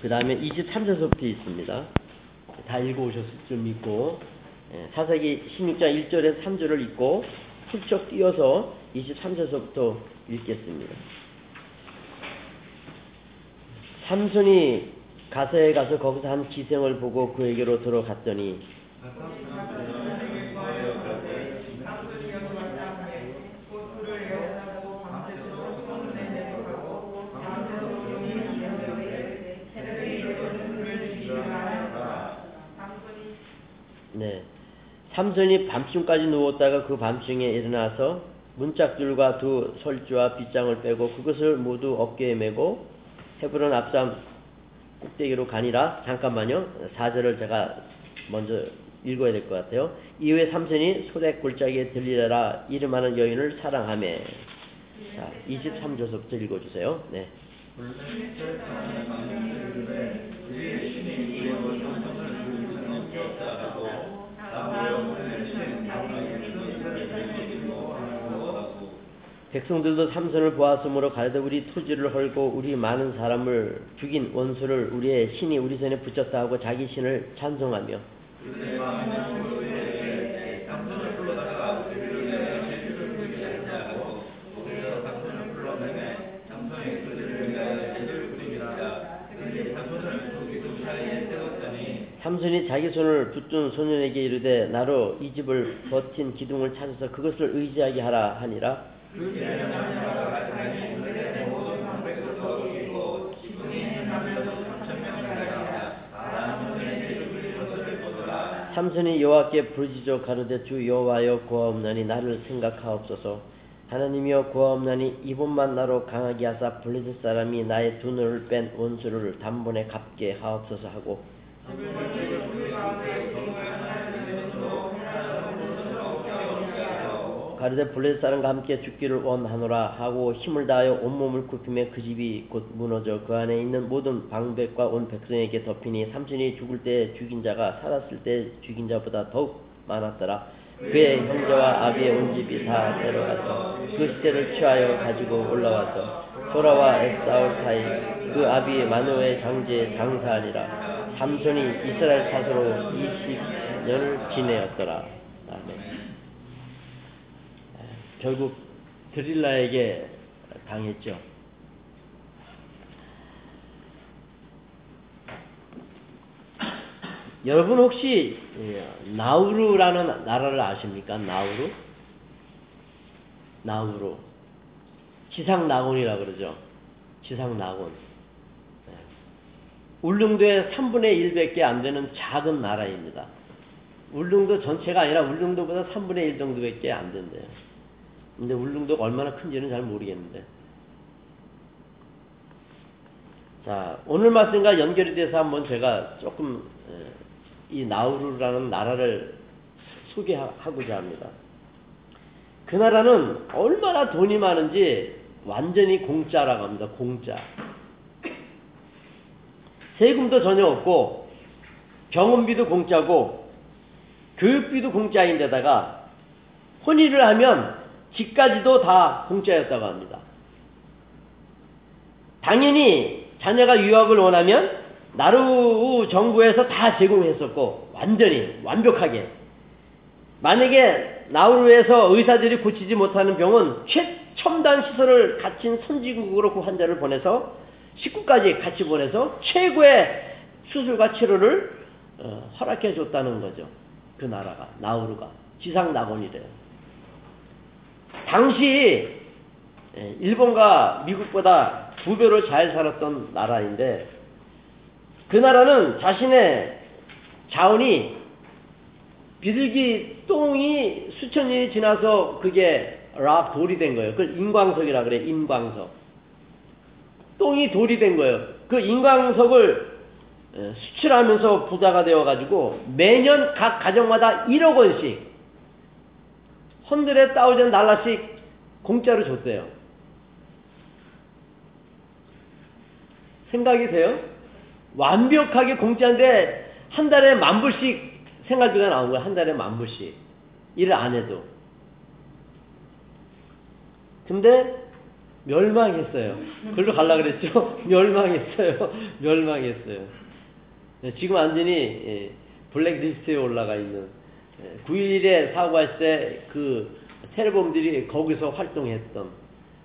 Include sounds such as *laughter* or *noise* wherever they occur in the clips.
그 다음에 23절서부터 있습니다. 다 읽어오셨을 줄 믿고 예, 사사기 16장 1절에서 3절을 읽고 훌쩍 뛰어서 23절서부터 읽겠습니다. 삼손이 가서에 가서 거기서 한 기생을 보고 그에게로 들어갔더니 네. 삼손이 밤중까지 누웠다가 그 밤중에 일어나서 문짝줄과 두 설주와 빗장을 빼고 그것을 모두 어깨에 메고 헤브론 앞산 꼭대기로 가니라 잠깐만요. 사절을 제가 먼저 읽어야 될 것 같아요. 이후에 삼손이 소대 골짜기에 들리라 이름하는 여인을 사랑하매 자, 23절서부터 읽어주세요. 네. 백성들도 삼손을 보았으므로 가르되 우리 토지를 헐고 우리 많은 사람을 죽인 원수를 우리의 신이 우리 손에 붙였다 하고 자기 신을 찬송하며 삼손이 자기 손을 붙든 소년에게 이르되 나로 이 집을 버틴 기둥을 찾아서 그것을 의지하게 하라 하니라 삼손이 여호와께 부르짖어 가로되 주 여호와여 구하옵나니 나를 생각하옵소서. 하나님이여 구하옵나니 이번만 나로 강하게 하사 블레셋 사람이 나의 두 눈을 뺀 원수를 단번에 갚게 하옵소서 하고 가르데 블레셋 사람과 함께 죽기를 원하노라 하고 힘을 다하여 온몸을 굽히며 그 집이 곧 무너져 그 안에 있는 모든 방백과 온 백성에게 덮이니 삼손이 죽을 때 죽인 자가 살았을 때 죽인 자보다 더욱 많았더라. 그의 형제와 아비의 온 집이 다 데려가서 그 시대를 취하여 가지고 올라와서 소라와 에사울 사이 그 아비 마노의 장지에 장사하니라. 삼손이 이스라엘 사서로 20년을 지내었더라 아멘 결국 드릴라에게 당했죠. *coughs* 여러분 혹시 나우루라는 나라를 아십니까? 나우루? 나우루. 지상 낙원이라 그러죠. 지상 낙원. 울릉도의 3분의 1밖에 안 되는 작은 나라입니다. 울릉도 전체가 아니라 울릉도보다 3분의 1 정도밖에 안 된대요. 근데 울릉도가 얼마나 큰지는 잘 모르겠는데. 자, 오늘 말씀과 연결이 돼서 한번 제가 조금 이 나우루라는 나라를 소개하고자 합니다. 그 나라는 얼마나 돈이 많은지 완전히 공짜라고 합니다. 공짜. 세금도 전혀 없고 병원비도 공짜고 교육비도 공짜인데다가 혼인을 하면 집까지도 다 공짜였다고 합니다. 당연히 자녀가 유학을 원하면 나루 정부에서 다 제공했었고 완전히 완벽하게 만약에 나우루에서 의사들이 고치지 못하는 병은 최첨단 시설을 갖춘 선진국으로 그 환자를 보내서 식구까지 같이 보내서 최고의 수술과 치료를 어, 허락해 줬다는 거죠. 그 나라가 나우루가 지상 낙원이래요. 당시 예, 일본과 미국보다 두 배로 잘 살았던 나라인데 그 나라는 자신의 자원이 비둘기 똥이 수천 년이 지나서 그게 락 돌이 된 거예요. 그걸 인광석이라 그래, 인광석. 똥이 돌이 된 거예요. 그 인광석을 예, 수출하면서 부자가 되어 가지고 매년 각 가정마다 1억 원씩 헌드레 다우전 달러씩 공짜로 줬대요. 생각이 돼요? 완벽하게 공짜인데 한 달에 만 불씩 생활비가 나온 거야. 한 달에 만 불씩. 일을 안 해도. 근데 멸망했어요. 그걸로 갈라 그랬죠? *laughs* 멸망했어요. 멸망했어요. 네, 지금 완전히 예, 블랙리스트에 올라가 있는 9일에 예, 사고했을 때그 테러범들이 거기서 활동했던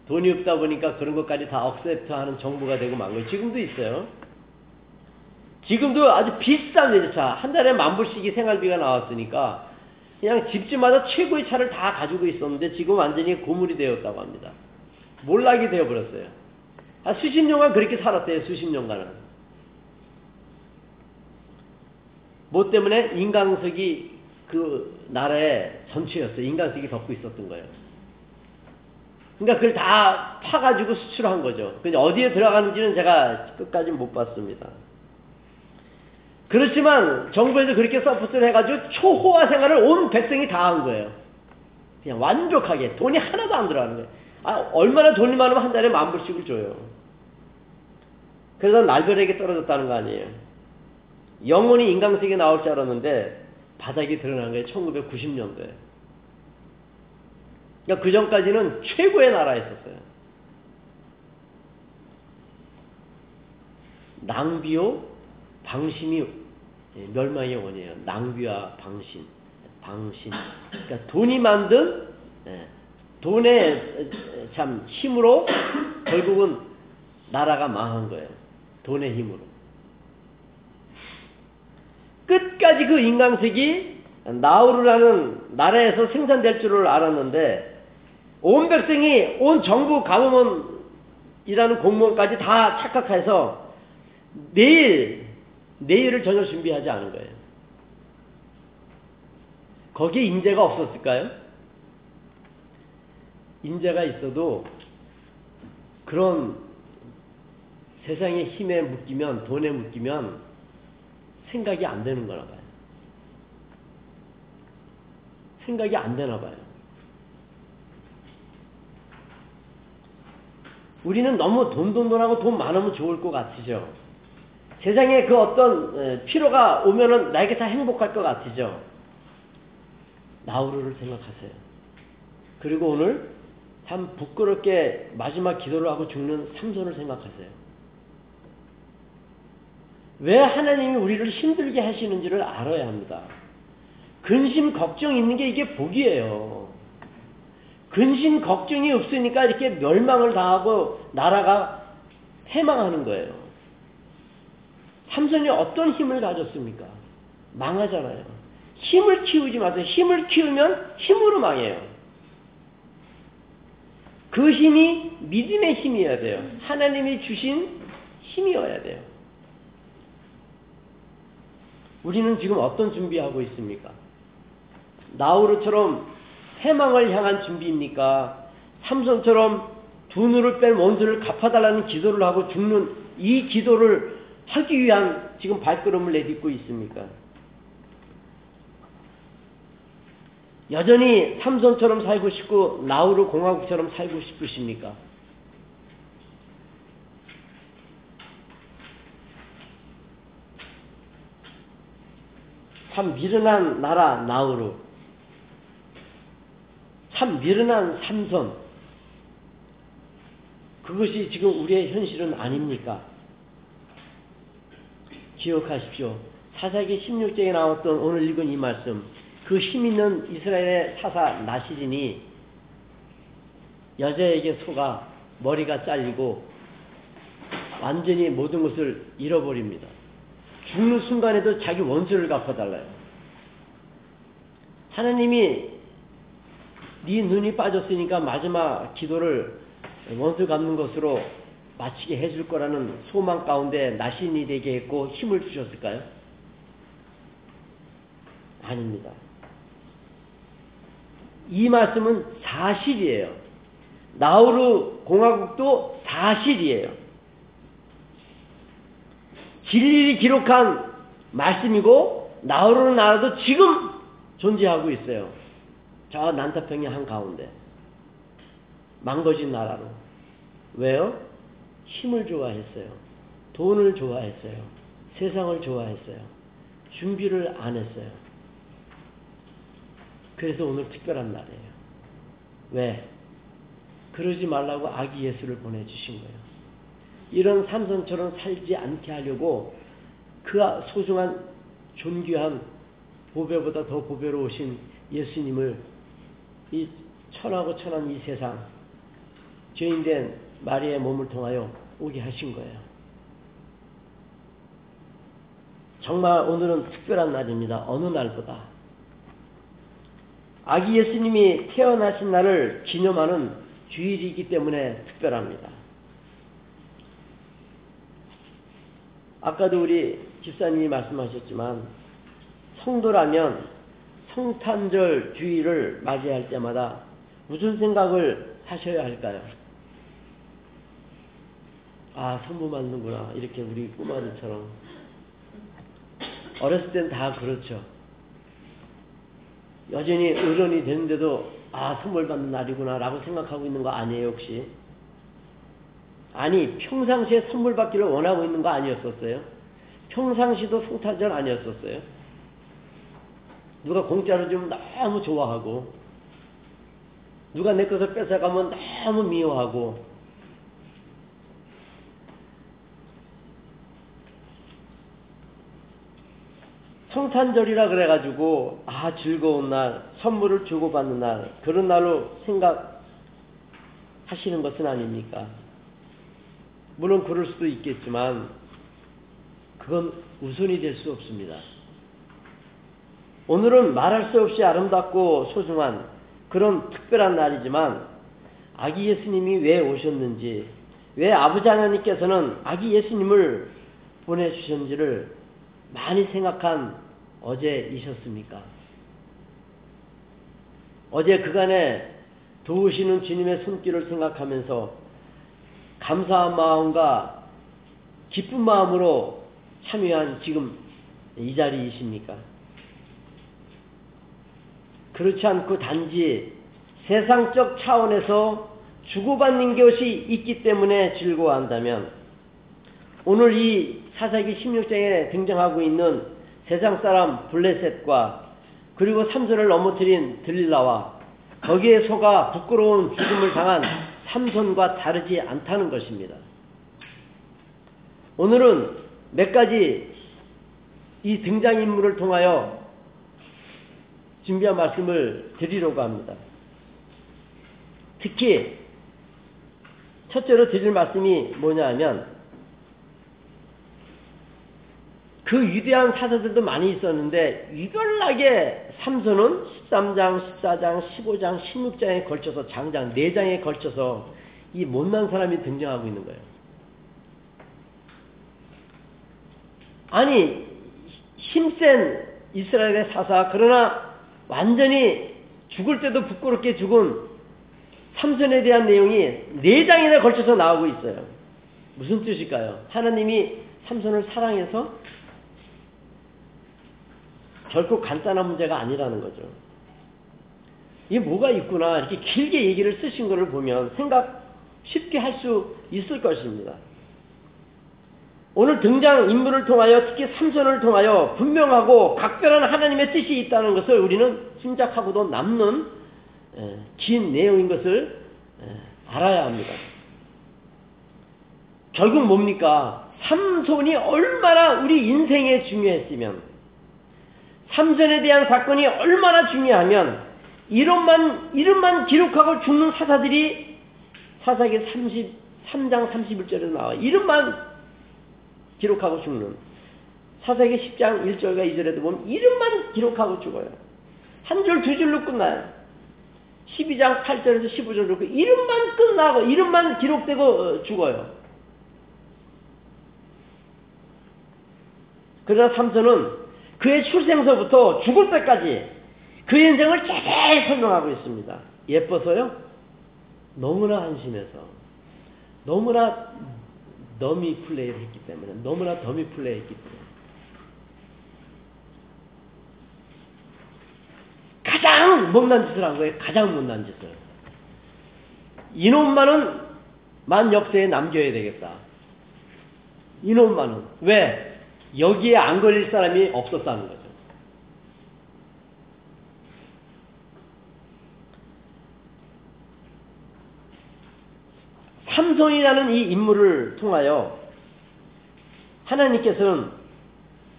돈이 없다 보니까 그런 것까지 다 억셉트하는 정부가 되고 만 거예요. 지금도 있어요. 지금도 아주 비싼 외제차 한 달에 만 불씩이 생활비가 나왔으니까 그냥 집집마다 최고의 차를 다 가지고 있었는데 지금 완전히 고물이 되었다고 합니다. 몰락이 되어버렸어요. 아, 수십 년간 그렇게 살았대요. 수십 년간은. 뭐 때문에 인광석이 그 나라의 전체였어요. 인광석이 덮고 있었던 거예요. 그러니까 그걸 다 파가지고 수출한 거죠. 근데 어디에 들어가는지는 제가 끝까지 못 봤습니다. 그렇지만 정부에서 그렇게 support를 해가지고 초호화 생활을 온 백성이 다 한 거예요. 그냥 완벽하게 돈이 하나도 안 들어가는 거예요. 아, 얼마나 돈이 많으면 한 달에 만 불씩을 줘요. 그래서 날별에게 떨어졌다는 거 아니에요. 영혼이 인간세계에 나올 줄 알았는데 바닥이 드러난 거예요. 1990년도에. 그러니까 그 전까지는 최고의 나라였었어요. 낭비요, 방심이 멸망의 원이에요. 낭비와 방심, 방심. 그러니까 돈이 만든 예, 돈의 참 힘으로 결국은 나라가 망한 거예요. 돈의 힘으로. 끝까지 그 인강색이 나우르라는 나라에서 생산될 줄을 알았는데 온 백성이 온 정부 가문이라는 공무원까지 다 착각해서 내일 내일을 전혀 준비하지 않은 거예요. 거기에 인재가 없었을까요? 인재가 있어도 그런 세상의 힘에 묶이면 돈에 묶이면 생각이 안 되는 거나 봐요. 생각이 안 되나 봐요. 우리는 너무 돈돈돈하고 돈 많으면 좋을 것 같으죠. 세상에 그 어떤 필요가 오면은 나에게 다 행복할 것 같으죠. 나우루를 생각하세요. 그리고 오늘 참 부끄럽게 마지막 기도를 하고 죽는 삼손을 생각하세요. 왜 하나님이 우리를 힘들게 하시는지를 알아야 합니다. 근심 걱정 있는 게 이게 복이에요. 근심 걱정이 없으니까 이렇게 멸망을 당하고 나라가 해망하는 거예요. 삼손이 어떤 힘을 가졌습니까? 망하잖아요. 힘을 키우지 마세요. 힘을 키우면 힘으로 망해요. 그 힘이 믿음의 힘이어야 돼요. 하나님이 주신 힘이어야 돼요. 우리는 지금 어떤 준비하고 있습니까? 나우르처럼 해망을 향한 준비입니까? 삼손처럼 두 눈을 뺀 원수를 갚아달라는 기도를 하고 죽는 이 기도를 하기 위한 지금 발걸음을 내딛고 있습니까? 여전히 삼손처럼 살고 싶고 나우르 공화국처럼 살고 싶으십니까? 참 미련한 나라 나우르 참 미련한 삼손 그것이 지금 우리의 현실은 아닙니까? 기억하십시오. 사사기 16장에 나왔던 오늘 읽은 이 말씀 그 힘있는 이스라엘의 사사 나시린이 여자에게 속아 머리가 잘리고 완전히 모든 것을 잃어버립니다. 죽는 순간에도 자기 원수를 갚아달라요. 하나님이 네 눈이 빠졌으니까 마지막 기도를 원수 갚는 것으로 마치게 해줄 거라는 소망 가운데 나신이 되게 했고 힘을 주셨을까요? 아닙니다. 이 말씀은 사실이에요. 나우르 공화국도 사실이에요. 진리를 기록한 말씀이고 나우르 나라도 지금 존재하고 있어요. 저 난타평양 한가운데. 망가진 나라로. 왜요? 힘을 좋아했어요. 돈을 좋아했어요. 세상을 좋아했어요. 준비를 안 했어요. 그래서 오늘 특별한 날이에요. 왜? 그러지 말라고 아기 예수를 보내주신 거예요. 이런 삼손처럼 살지 않게 하려고 그 소중한 존귀한 보배보다 더 보배로우신 예수님을 이 천하고 천한 이 세상 죄인된 마리아의 몸을 통하여 오게 하신 거예요. 정말 오늘은 특별한 날입니다. 어느 날보다. 아기 예수님이 태어나신 날을 기념하는 주일이기 때문에 특별합니다. 아까도 우리 집사님이 말씀하셨지만 성도라면 성탄절 주일을 맞이할 때마다 무슨 생각을 하셔야 할까요? 아, 성부 맞는구나. 이렇게 우리 꼬마들처럼. 어렸을 땐 다 그렇죠. 여전히 어른이 되는데도 아, 선물 받는 날이구나 라고 생각하고 있는 거 아니에요, 혹시? 아니, 평상시에 선물 받기를 원하고 있는 거 아니었었어요? 평상시도 성탄절 아니었었어요? 누가 공짜로 주면 너무 좋아하고, 누가 내 것을 뺏어가면 너무 미워하고, 성탄절이라 그래가지고 아 즐거운 날 선물을 주고받는 날 그런 날로 생각하시는 것은 아닙니까? 물론 그럴 수도 있겠지만 그건 우선이 될 수 없습니다. 오늘은 말할 수 없이 아름답고 소중한 그런 특별한 날이지만 아기 예수님이 왜 오셨는지 왜 아버지 하나님께서는 아기 예수님을 보내주셨는지를 많이 생각한 어제이셨습니까? 어제 그간에 도우시는 주님의 손길을 생각하면서 감사한 마음과 기쁜 마음으로 참여한 지금 이 자리이십니까? 그렇지 않고 단지 세상적 차원에서 주고받는 것이 있기 때문에 즐거워한다면 오늘 이 사사기 16장에 등장하고 있는 세상 사람 블레셋과 그리고 삼손을 넘어뜨린 들릴라와 거기에 속아 부끄러운 죽음을 당한 삼손과 다르지 않다는 것입니다. 오늘은 몇 가지 이 등장인물을 통하여 준비한 말씀을 드리려고 합니다. 특히 첫째로 드릴 말씀이 뭐냐 하면 그 위대한 사사들도 많이 있었는데 유별나게 삼손은 13장, 14장, 15장, 16장에 걸쳐서 장장 4장에 걸쳐서 이 못난 사람이 등장하고 있는 거예요. 아니 힘센 이스라엘의 사사 그러나 완전히 죽을 때도 부끄럽게 죽은 삼손에 대한 내용이 4장이나 걸쳐서 나오고 있어요. 무슨 뜻일까요? 하나님이 삼손을 사랑해서 결코 간단한 문제가 아니라는 거죠. 이게 뭐가 있구나 이렇게 길게 얘기를 쓰신 것을 보면 생각 쉽게 할 수 있을 것입니다. 오늘 등장 인물을 통하여 특히 삼선을 통하여 분명하고 각별한 하나님의 뜻이 있다는 것을 우리는 짐작하고도 남는 긴 내용인 것을 알아야 합니다. 결국 뭡니까? 삼손이 얼마나 우리 인생에 중요했으면 삼전에 대한 사건이 얼마나 중요하면 이름만 이름만 기록하고 죽는 사사들이 사사기 33장 31절에 나와 이름만 기록하고 죽는 사사기 10장 1절과 2절에도 보면 이름만 기록하고 죽어요. 한 줄 두 줄로 끝나요. 12장 8절에서 15절로 그 이름만 끝나고 이름만 기록되고 어, 죽어요. 그러나 삼손은 그의 출생서부터 죽을 때까지 그 인생을 잘 설명하고 있습니다. 예뻐서요? 너무나 한심해서 너무나 더미 플레이를 했기 때문에 너무나 더미 플레이 했기 때문에 가장 못난 짓을 한 거예요. 가장 못난 짓을. 이놈만은 만 역사에 남겨야 되겠다. 이놈만은. 왜? 여기에 안 걸릴 사람이 없었다는 거죠. 삼손이라는 이 인물을 통하여 하나님께서는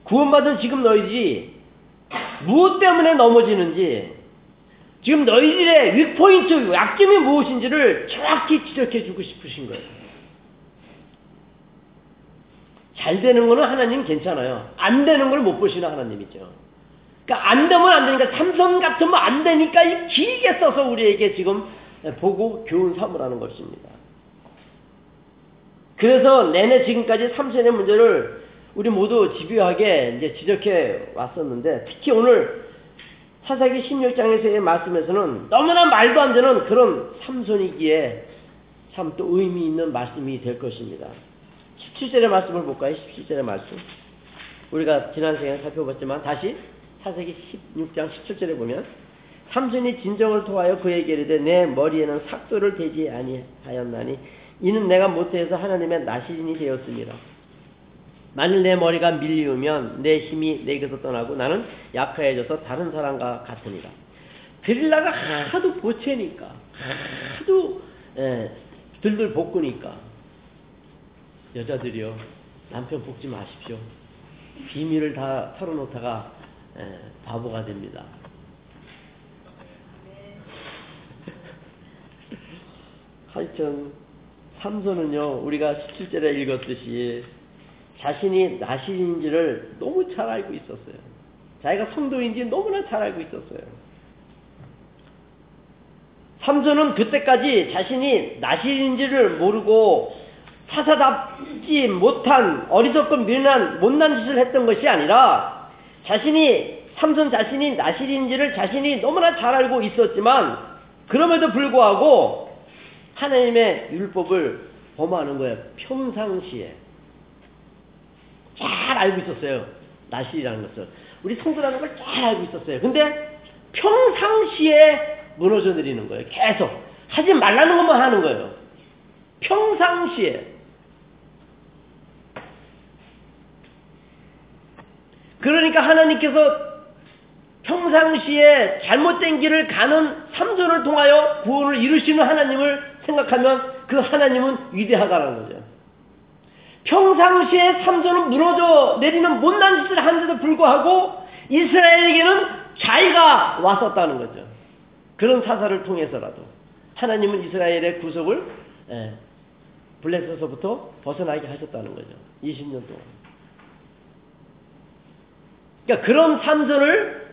구원받은 지금 너희들이 무엇 때문에 넘어지는지 지금 너희들의 위포인트, 약점이 무엇인지를 정확히 지적해 주고 싶으신 거예요. 잘 되는 거는 하나님 괜찮아요. 안 되는 걸 못 보시는 하나님이죠. 그러니까 안 되면 안 되니까 삼성 같으면 안 되니까 길게 써서 우리에게 지금 보고 교훈 삼으라는 것입니다. 그래서 내내 지금까지 삼선의 문제를 우리 모두 집요하게 이제 지적해 왔었는데 특히 오늘 사사기 16장에서의 말씀에서는 너무나 말도 안 되는 그런 삼손이기에 참 또 의미 있는 말씀이 될 것입니다. 17절의 말씀을 볼까요? 17절의 말씀. 우리가 지난 시간에 살펴봤지만 다시 사사기 16장 17절에 보면 삼손이 진정을 토하여 그에게 이르되 내 머리에는 삭도를 대지 아니하였나니 이는 내가 못해서 하나님의 나시린이 되었습니다. 만일 내 머리가 밀리우면 내 힘이 내게서 떠나고 나는 약해져서 다른 사람과 같으니라. 드릴라가 하도 보채니까 하도 예, 들들 볶으니까 여자들이요 남편 볶지 마십시오. 비밀을 다 털어놓다가 예, 바보가 됩니다. 하여튼 삼손은요 우리가 17절에 읽었듯이 자신이 나신인지를 너무 잘 알고 있었어요. 자기가 성도인지 너무나 잘 알고 있었어요. 삼손은 그때까지 자신이 나신인지를 모르고 사사답지 못한 어리석고 미련한 못난 짓을 했던 것이 아니라 자신이 삼손 자신이 나실인지를 자신이 너무나 잘 알고 있었지만 그럼에도 불구하고 하나님의 율법을 범하는 거예요. 평상시에. 잘 알고 있었어요. 나실이라는 것을. 우리 성도라는 걸 잘 알고 있었어요. 근데 평상시에 무너져 내리는 거예요. 계속. 하지 말라는 것만 하는 거예요. 평상시에. 그러니까 하나님께서 평상시에 잘못된 길을 가는 삼손을 통하여 구원을 이루시는 하나님을 생각하면 그 하나님은 위대하다는 거죠. 평상시에 삼손은 무너져 내리는 못난 짓을 한데도 불구하고 이스라엘에게는 자기가 왔었다는 거죠. 그런 사사를 통해서라도 하나님은 이스라엘의 구속을 예, 블레셋에서부터 벗어나게 하셨다는 거죠. 20년 동안. 그러니까 그런 삼손을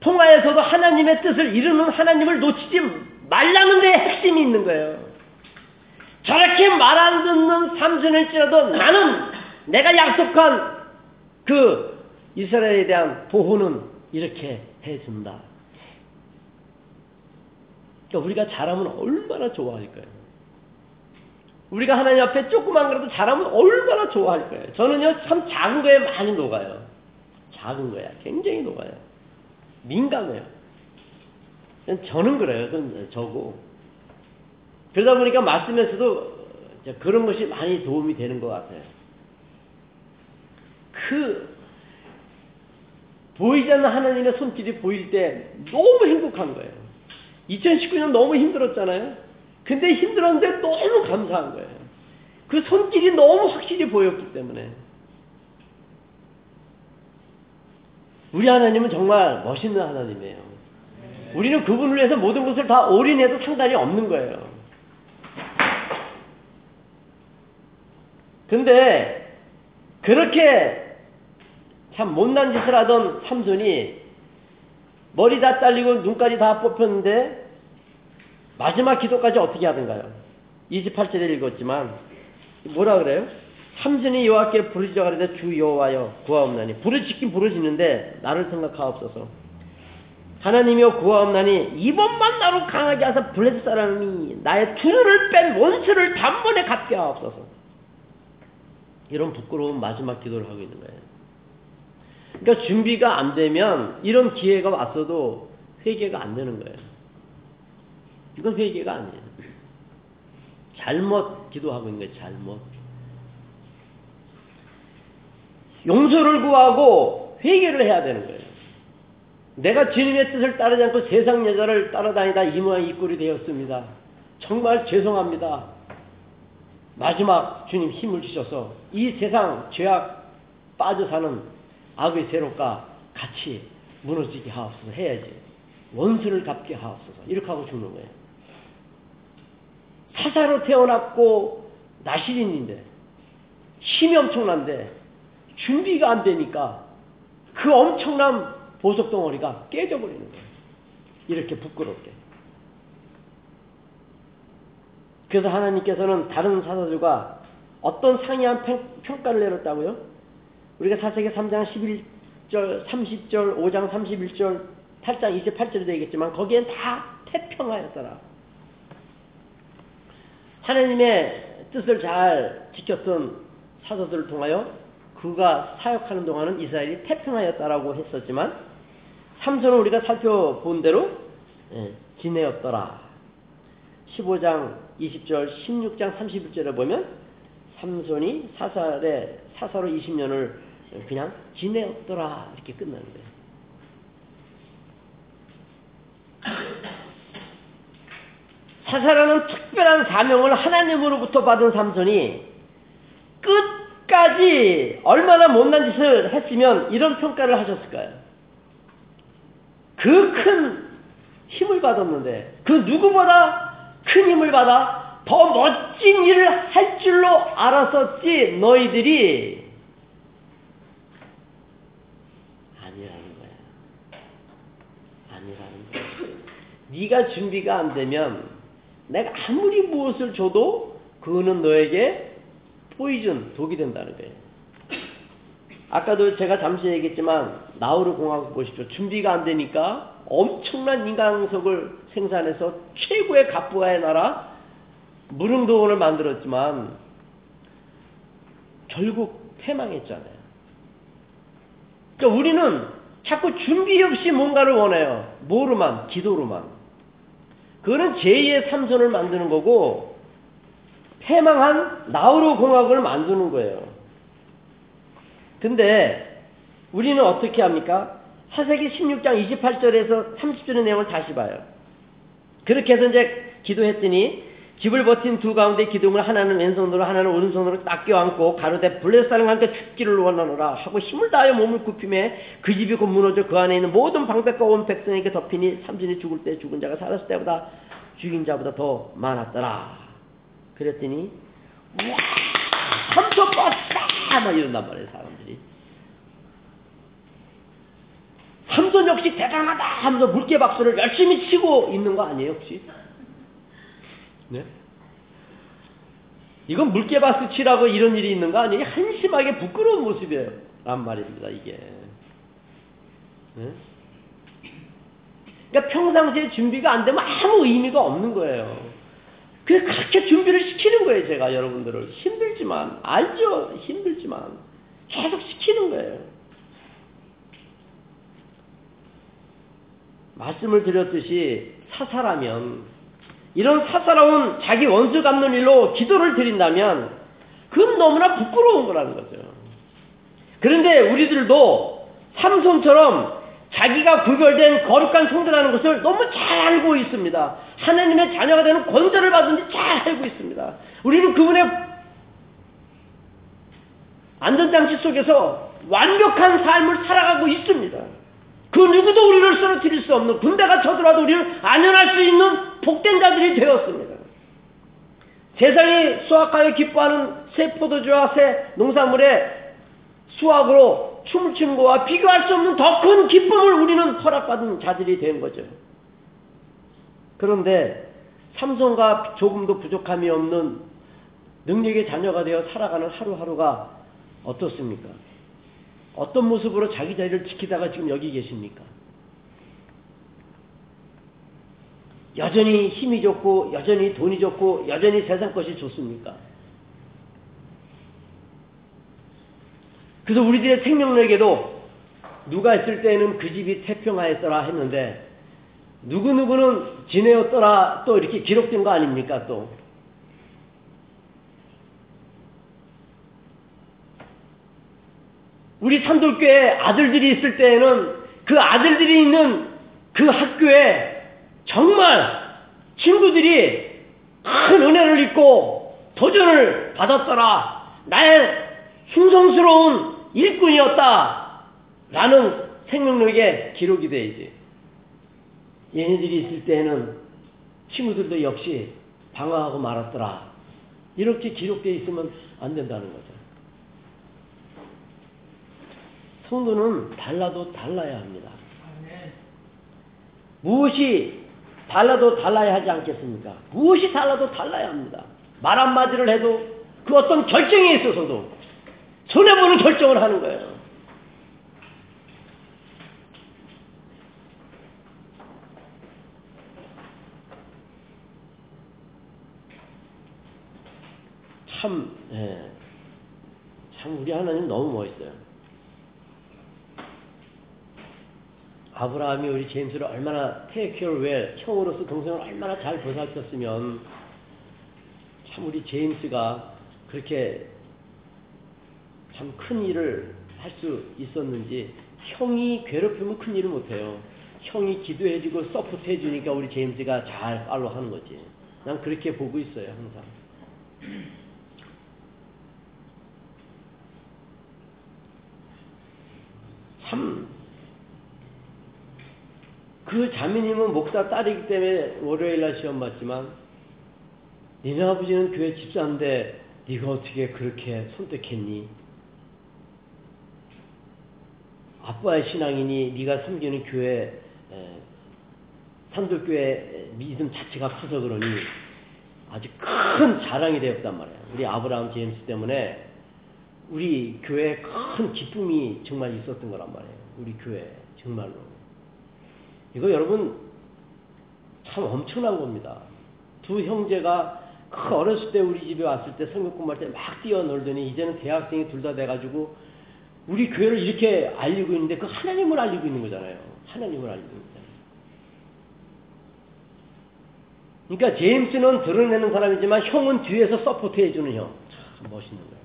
통하여서도 하나님의 뜻을 이루는 하나님을 놓치지 말라는 데 핵심이 있는 거예요. 저렇게 말 안 듣는 삼손일지라도 나는 내가 약속한 그 이스라엘에 대한 보호는 이렇게 해준다. 그러니까 우리가 잘하면 얼마나 좋아할까요? 우리가 하나님 앞에 조그만 거라도 잘하면 얼마나 좋아할 거예요. 저는요, 참 작은 거에 많이 녹아요. 작은 거야. 굉장히 녹아요. 민감해요. 저는 그래요. 저고. 그러다 보니까 말씀에서도 그런 것이 많이 도움이 되는 것 같아요. 그, 보이지 않는 하나님의 손길이 보일 때 너무 행복한 거예요. 2019년 너무 힘들었잖아요. 근데 힘들었는데 너무 감사한 거예요. 그 손길이 너무 확실히 보였기 때문에. 우리 하나님은 정말 멋있는 하나님이에요. 우리는 그분을 위해서 모든 것을 다 올인해도 상관이 없는 거예요. 근데 그렇게 참 못난 짓을 하던 삼손이 머리 다 잘리고 눈까지 다 뽑혔는데 마지막 기도까지 어떻게 하던가요? 28절에 읽었지만 뭐라 그래요? 삼손이 여호와께 부르짖어 가는데 주 여호와여 구하옵나니. 부르짖긴 부르짖는데 나를 생각하옵소서. 하나님이여 구하옵나니 이번만 나로 강하게 하사 블레셋 사람이 나의 투를 뺀 원수를 단번에 갚게 하옵소서. 이런 부끄러운 마지막 기도를 하고 있는 거예요. 그러니까 준비가 안 되면 이런 기회가 왔어도 회개가 안 되는 거예요. 이건 회개가 아니에요. 잘못 기도하고 있는 거예요 잘못 용서를 구하고 회개를 해야 되는 거예요. 내가 주님의 뜻을 따르지 않고 세상 여자를 따라다니다 이 모양 이 꼴이 되었습니다. 정말 죄송합니다. 마지막 주님 힘을 주셔서 이 세상 죄악 빠져 사는 악의 세력과 같이 무너지게 하옵소서 해야지. 원수를 갚게 하옵소서. 이렇게 하고 죽는 거예요. 사사로 태어났고 나시린인데 힘이 엄청난데 준비가 안 되니까 그 엄청난 보석 덩어리가 깨져버리는 거예요. 이렇게 부끄럽게. 그래서 하나님께서는 다른 사사들과 어떤 상이한 평가를 내렸다고요? 우리가 사세기 3장 11절, 30절, 5장 31절, 8장 28절에 되겠지만 거기엔 다 태평하였더라. 하나님의 뜻을 잘 지켰던 사도들을 통하여 그가 사역하는 동안은 이스라엘이 태평하였다라고 했었지만 삼손은 우리가 살펴본 대로 예, 지내었더라. 15장 20절, 16장 31절에 보면 삼손이 사살에 사사로 20년을 그냥 지내었더라 이렇게 끝나는 거예요. 사사라는 특별한 사명을 하나님으로부터 받은 삼손이 끝 까지 얼마나 못난 짓을 했으면 이런 평가를 하셨을까요? 그 큰 힘을 받았는데 그 누구보다 큰 힘을 받아 더 멋진 일을 할 줄로 알았었지 너희들이 아니라는 거야. 아니라는 거야. 네가 준비가 안 되면 내가 아무리 무엇을 줘도 그거는 너에게 포이즌, 독이 된다는 거예요. 아까도 제가 잠시 얘기했지만 나우르 공화국 보십시오. 준비가 안 되니까 엄청난 인간석을 생산해서 최고의 갑부가의 나라 무릉도원을 만들었지만 결국 패망했잖아요. 그러니까 우리는 자꾸 준비 없이 뭔가를 원해요. 뭐로만? 기도로만. 그거는 제2의 삼손을 만드는 거고 패망한 나우르 공화국을 만드는 거예요. 근데 우리는 어떻게 합니까? 사세기 16장 28절에서 30절의 내용을 다시 봐요. 그렇게 해서 이제 기도했더니 집을 버틴 두 가운데 기둥을 하나는 왼손으로 하나는 오른손으로 딱 껴안고 가로대 블레사랑 함께 죽기를 원하노라 하고 힘을 다하여 몸을 굽힘에 그 집이 곧 무너져 그 안에 있는 모든 방백과 온 백성에게 덮이니 삼진이 죽을 때 죽은 자가 살았을 때보다 죽인 자보다 더 많았더라. 그랬더니 와 삼천 뻗다 막 이런단 말이에요 사람들이. 삼손 역시 대단하다 하면서 물개 박수를 열심히 치고 있는 거 아니에요 혹시? 네? 이건 물개 박수 치라고 이런 일이 있는 거 아니에요? 한심하게 부끄러운 모습이에요. 란 말입니다 이게. 네? 그러니까 평상시에 준비가 안 되면 아무 의미가 없는 거예요. 그래서 그렇게 준비를 시키는 거예요, 제가 여러분들을. 힘들지만, 알죠? 힘들지만. 계속 시키는 거예요. 말씀을 드렸듯이 사사라면 이런 사사로운 자기 원수 갚는 일로 기도를 드린다면 그건 너무나 부끄러운 거라는 거죠. 그런데 우리들도 삼손처럼 자기가 구별된 거룩한 성도라는 것을 너무 잘 알고 있습니다. 하나님의 자녀가 되는 권세를 받은지 잘 알고 있습니다. 우리는 그분의 안전장치 속에서 완벽한 삶을 살아가고 있습니다. 그 누구도 우리를 쓰러뜨릴 수 없는 군대가 쳐들어도 우리를 안전할 수 있는 복된 자들이 되었습니다. 세상이 수확하여 기뻐하는 새 포도주와 새 농산물의 수확으로 춤을 추는 것과 비교할 수 없는 더 큰 기쁨을 우리는 허락받은 자들이 된 거죠. 그런데 삼손과 조금도 부족함이 없는 능력의 자녀가 되어 살아가는 하루하루가 어떻습니까? 어떤 모습으로 자기 자리를 지키다가 지금 여기 계십니까? 여전히 힘이 좋고, 여전히 돈이 좋고, 여전히 세상 것이 좋습니까? 그래서 우리들의 생명력에도 누가 있을 때는 그 집이 태평하였더라 했는데, 누구누구는 지내었더라 또 이렇게 기록된 거 아닙니까 또. 우리 산돌교회 아들들이 있을 때에는 그 아들들이 있는 그 학교에 정말 친구들이 큰 은혜를 입고 도전을 받았더라. 나의 숭성스러운 일꾼이었다. 라는 생명력에 기록이 돼야지. 얘네들이 있을 때에는 친구들도 역시 방황하고 말았더라. 이렇게 기록되어 있으면 안 된다는 거죠. 성도는 달라도 달라야 합니다. 무엇이 달라도 달라야 하지 않겠습니까? 무엇이 달라도 달라야 합니다. 말 한마디를 해도 그 어떤 결정에 있어서도 손해보는 결정을 하는 거예요. 참, 예. 참 우리 하나님 너무 멋있어요. 아브라함이 우리 제임스를 얼마나 take care well 형으로서 동생을 얼마나 잘 보살폈으면 참 우리 제임스가 그렇게 참 큰 일을 할 수 있었는지 형이 괴롭히면 큰 일을 못해요. 형이 기도해주고 support 해주니까 우리 제임스가 잘 follow 하는 거지. 난 그렇게 보고 있어요 항상. 참, 그 자매님은 목사 딸이기 때문에 월요일날 시험 봤지만, 니네 아버지는 교회 집사인데, 네가 어떻게 그렇게 선택했니? 아빠의 신앙이니 네가 섬기는 교회 산돌교회 믿음 자체가 커서 그러니 아주 큰 자랑이 되었단 말이에요. 우리 아브라함 제임스 때문에 우리 교회에 큰 기쁨이 정말 있었던 거란 말이에요. 우리 교회 정말로. 이거 여러분 참 엄청난 겁니다. 두 형제가 그 어렸을 때 우리 집에 왔을 때 성경 공부할 때 막 뛰어놀더니 이제는 대학생이 둘 다 돼가지고 우리 교회를 이렇게 알리고 있는데 그 하나님을 알리고 있는 거잖아요. 하나님을 알리고 있는 거잖아요. 그러니까 제임스는 드러내는 사람이지만 형은 뒤에서 support 해주는 형. 참 멋있는 거예요.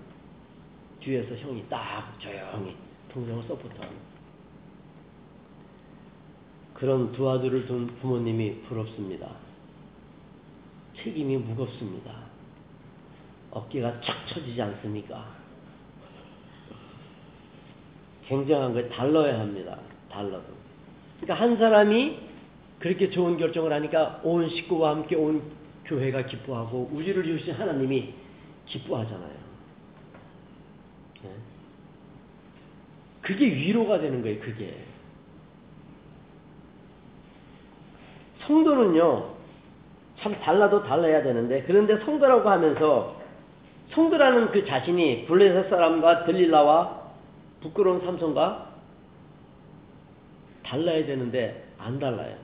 뒤에서 형이 딱 조용히 동생을 support하는 그런 두 아들을 둔 부모님이 부럽습니다. 책임이 무겁습니다. 어깨가 착 쳐지지 않습니까? 굉장한 걸 달러야 합니다. 달러도. 그러니까 한 사람이 그렇게 좋은 결정을 하니까 온 식구와 함께 온 교회가 기뻐하고 우주를 이루신 하나님이 기뻐하잖아요. 네. 그게 위로가 되는 거예요, 그게. 성도는요, 참 달라도 달라야 되는데, 그런데 성도라고 하면서, 성도라는 그 자신이 블레셋 사람과 들릴라와 부끄러운 삼성과 달라야 되는데, 안 달라요.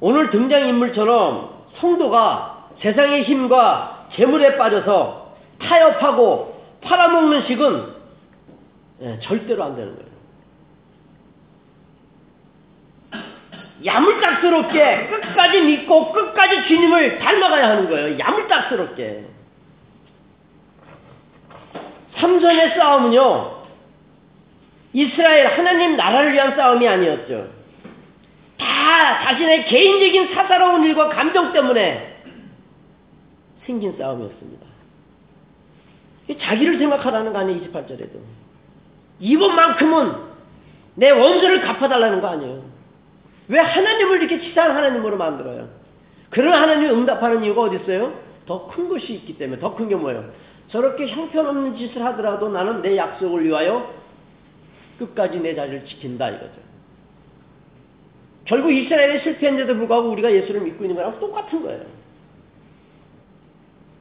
오늘 등장인물처럼 성도가 세상의 힘과 재물에 빠져서 타협하고 팔아먹는 식은 예, 절대로 안 되는 거예요. 야물딱스럽게 끝까지 믿고 끝까지 주님을 닮아가야 하는 거예요. 야물딱스럽게. 삼선의 싸움은요, 이스라엘 하나님 나라를 위한 싸움이 아니었죠. 다 자신의 개인적인 사사로운 일과 감정 때문에 생긴 싸움이었습니다. 자기를 생각하라는 거 아니에요, 28절에도. 이번만큼은 내 원수를 갚아달라는 거 아니에요. 왜 하나님을 이렇게 치사한 하나님으로 만들어요? 그런 하나님이 응답하는 이유가 어디 있어요? 더 큰 것이 있기 때문에 더 큰 게 뭐예요? 저렇게 형편없는 짓을 하더라도 나는 내 약속을 위하여 끝까지 내 자리를 지킨다 이거죠. 결국 이스라엘이 실패했는데도 불구하고 우리가 예수를 믿고 있는 거랑 똑같은 거예요.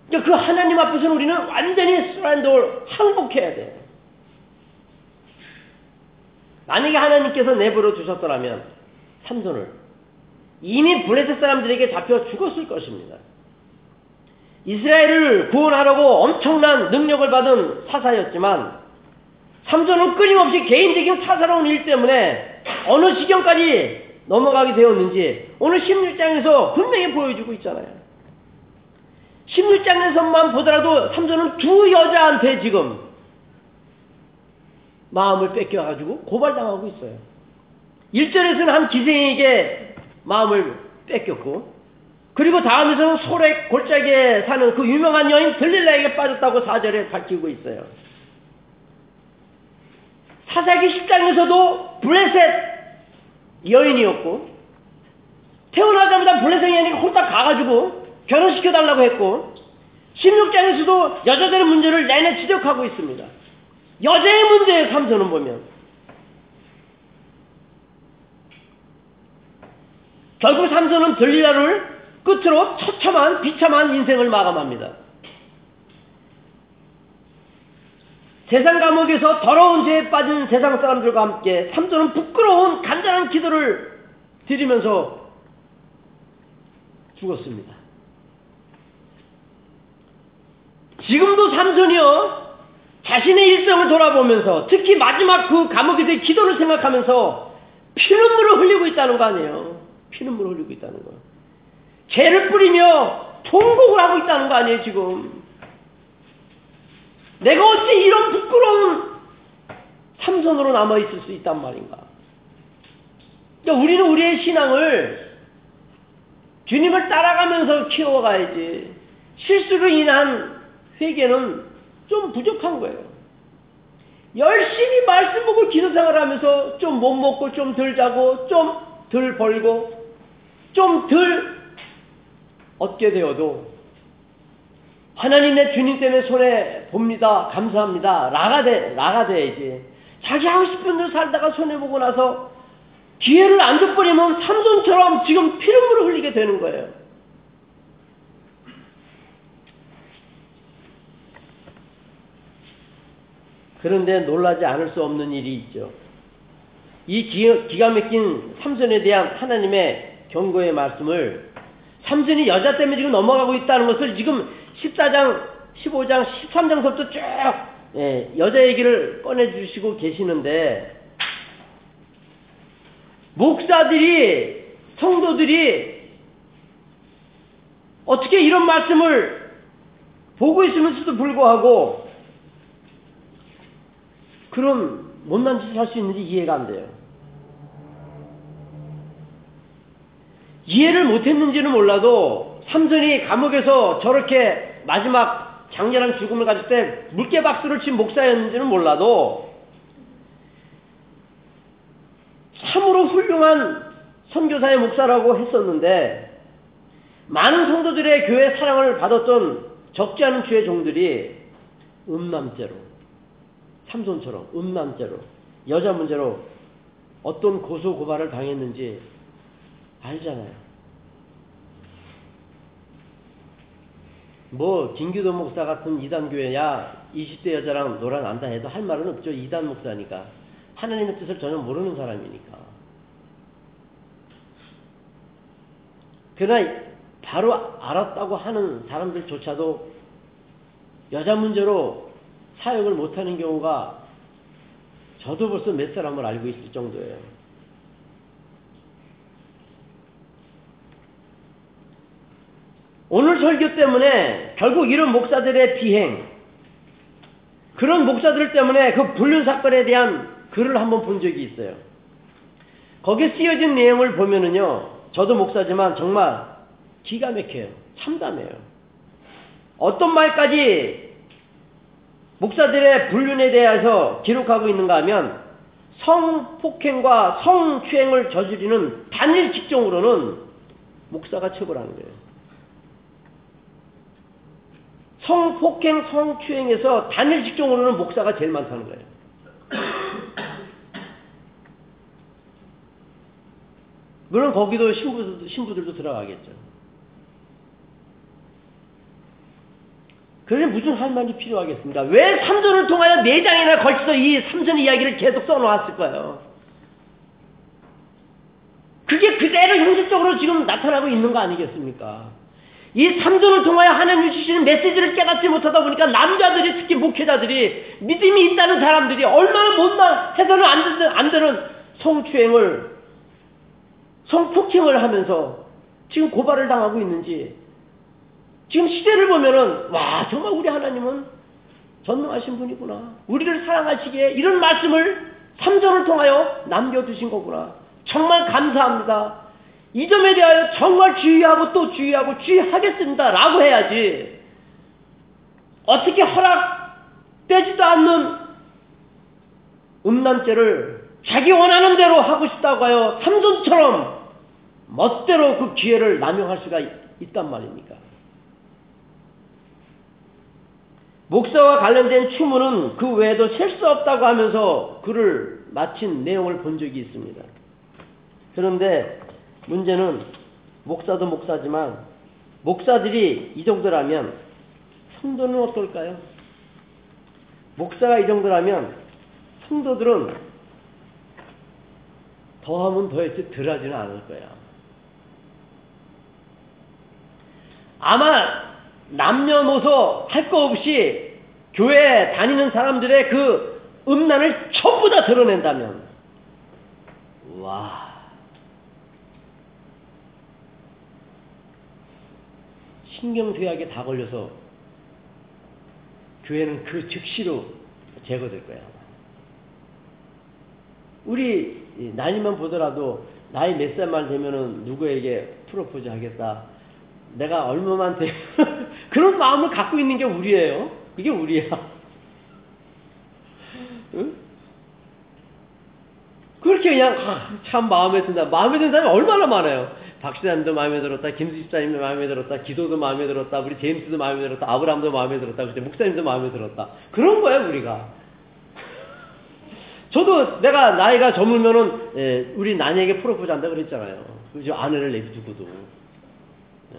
그 하나님 앞에서는 우리는 완전히 스란돌 항복해야 돼요. 만약에 하나님께서 내버려 두셨더라면 삼손을 이미 블레셋 사람들에게 잡혀 죽었을 것입니다. 이스라엘을 구원하려고 엄청난 능력을 받은 사사였지만 삼손은 끊임없이 개인적인 사사로운 일 때문에 어느 지경까지 넘어가게 되었는지 오늘 16장에서 분명히 보여주고 있잖아요. 16장에서만 보더라도 삼손은 두 여자한테 지금 마음을 뺏겨가지고 고발당하고 있어요. 1절에서는 한 기생에게 마음을 뺏겼고 그리고 다음에서는 소렉 골짜기에 사는 그 유명한 여인 들릴라에게 빠졌다고 사절에 밝히고 있어요. 사사기 10장에서도 블레셋 여인이었고 태어나자마자 블레셋 여인이 홀딱 가가지고 결혼시켜달라고 했고 16장에서도 여자들의 문제를 내내 지적하고 있습니다. 여자의 문제에 삼선은 보면 결국 삼선은 들리라를 끝으로 처참한 비참한 인생을 마감합니다. 세상 감옥에서 더러운 죄에 빠진 세상 사람들과 함께 삼손은 부끄러운 간절한 기도를 드리면서 죽었습니다. 지금도 삼손이요 자신의 일생을 돌아보면서 특히 마지막 그 감옥에서의 기도를 생각하면서 피눈물을 흘리고 있다는 거 아니에요. 피눈물을 흘리고 있다는 거. 죄를 뿌리며 통곡을 하고 있다는 거 아니에요, 지금. 내가 어찌 이런 부끄러운 삼손으로 남아있을 수 있단 말인가. 그러니까 우리는 우리의 신앙을 주님을 따라가면서 키워가야지. 실수로 인한 회개는 좀 부족한 거예요. 열심히 말씀 보고 기도 생활 하면서 좀 못 먹고 좀 덜 자고 좀 덜 벌고 좀 덜 얻게 되어도 하나님 내 주님 때문에 손해 봅니다. 감사합니다. 라가 돼, 라가 돼야지. 자기 하고 싶은 대로 살다가 손해보고 나서 기회를 안 줘버리면 삼손처럼 지금 피눈물을 흘리게 되는 거예요. 그런데 놀라지 않을 수 없는 일이 있죠. 이 기가 막힌 삼손에 대한 하나님의 경고의 말씀을 삼손이 여자 때문에 지금 넘어가고 있다는 것을 지금 14장, 15장, 13장서부터 쭉 예, 여자 얘기를 꺼내주시고 계시는데 목사들이 성도들이 어떻게 이런 말씀을 보고 있으면서도 불구하고 그런 못난 짓을 할 수 있는지 이해가 안 돼요. 이해를 못했는지는 몰라도 삼손이 감옥에서 저렇게 마지막 장렬한 죽음을 가질 때 물개 박수를 친 목사였는지는 몰라도 참으로 훌륭한 선교사의 목사라고 했었는데 많은 성도들의 교회 사랑을 받았던 적지 않은 주의 종들이 음란죄로 삼손처럼 음란죄로 여자 문제로 어떤 고소 고발을 당했는지 알잖아요. 뭐 김규도 목사 같은 이단 교회야 20대 여자랑 놀아난다 해도 할 말은 없죠. 이단 목사니까. 하나님의 뜻을 전혀 모르는 사람이니까. 그러나 바로 알았다고 하는 사람들조차도 여자 문제로 사역을 못하는 경우가 저도 벌써 몇 사람을 알고 있을 정도예요. 오늘 설교 때문에 결국 이런 목사들의 비행, 그런 목사들 때문에 그 불륜 사건에 대한 글을 한번 본 적이 있어요. 거기에 쓰여진 내용을 보면은요, 저도 목사지만 정말 기가 막혀요. 참담해요. 어떤 말까지 목사들의 불륜에 대해서 기록하고 있는가 하면 성폭행과 성추행을 저지르는 단일 직종으로는 목사가 처벌하는 거예요. 성폭행, 성추행에서 단일 직종으로는 목사가 제일 많다는 거예요. *coughs* 물론 거기도 신부들도, 신부들도 들어가겠죠. 그래 무슨 할 말이 필요하겠습니까? 왜 삼전을 통하여 네 장이나 걸쳐서 이 삼전 이야기를 계속 써놓았을까요? 그게 그대로 현실적으로 지금 나타나고 있는 거 아니겠습니까? 이 삼전을 통하여 하나님 주시는 메시지를 깨닫지 못하다 보니까 남자들이 특히 목회자들이 믿음이 있다는 사람들이 얼마나 못나 해서는 안 되는, 안 되는 성추행을 성폭행을 하면서 지금 고발을 당하고 있는지 지금 시대를 보면은 와 정말 우리 하나님은 전능하신 분이구나. 우리를 사랑하시기에 이런 말씀을 삼전을 통하여 남겨두신 거구나. 정말 감사합니다 이 점에 대하여 정말 주의하고 또 주의하고 주의하겠습니다. 라고 해야지. 어떻게 허락되지도 않는 음란죄를 자기 원하는 대로 하고 싶다고 하여 삼손처럼 멋대로 그 기회를 남용할 수가 있단 말입니까? 목사와 관련된 추문은 그 외에도 셀 수 없다고 하면서 글을 마친 내용을 본 적이 있습니다. 그런데 문제는 목사도 목사지만 목사들이 이 정도라면 성도는 어떨까요? 목사가 이 정도라면 성도들은 더하면 더했지 덜하지는 않을 거야. 아마 남녀노소 할 거 없이 교회 다니는 사람들의 그 음란을 전부 다 드러낸다면 와 신경쇠약에 다 걸려서 교회는 그 즉시로 제거될 거야. 우리 나이만 보더라도 나이 몇 살만 되면은 누구에게 프로포즈 하겠다. 내가 얼마만 되면 *laughs* 그런 마음을 갖고 있는 게 우리예요. 이게 우리야. 응? 그렇게 그냥 아, 참 마음에 든다. 마음에 든 사람이 얼마나 많아요. 박시남도 마음에 들었다. 김수 집사님도 마음에 들었다. 기도도 마음에 들었다. 우리 제임스도 마음에 들었다. 아브라함도 마음에 들었다. 그때 목사님도 마음에 들었다. 그런 거예요 우리가. *laughs* 저도 내가 나이가 저물면은 예, 우리 난이에게 프로포즈 한다 그랬잖아요. 그죠 아내를 내비두고도. 예.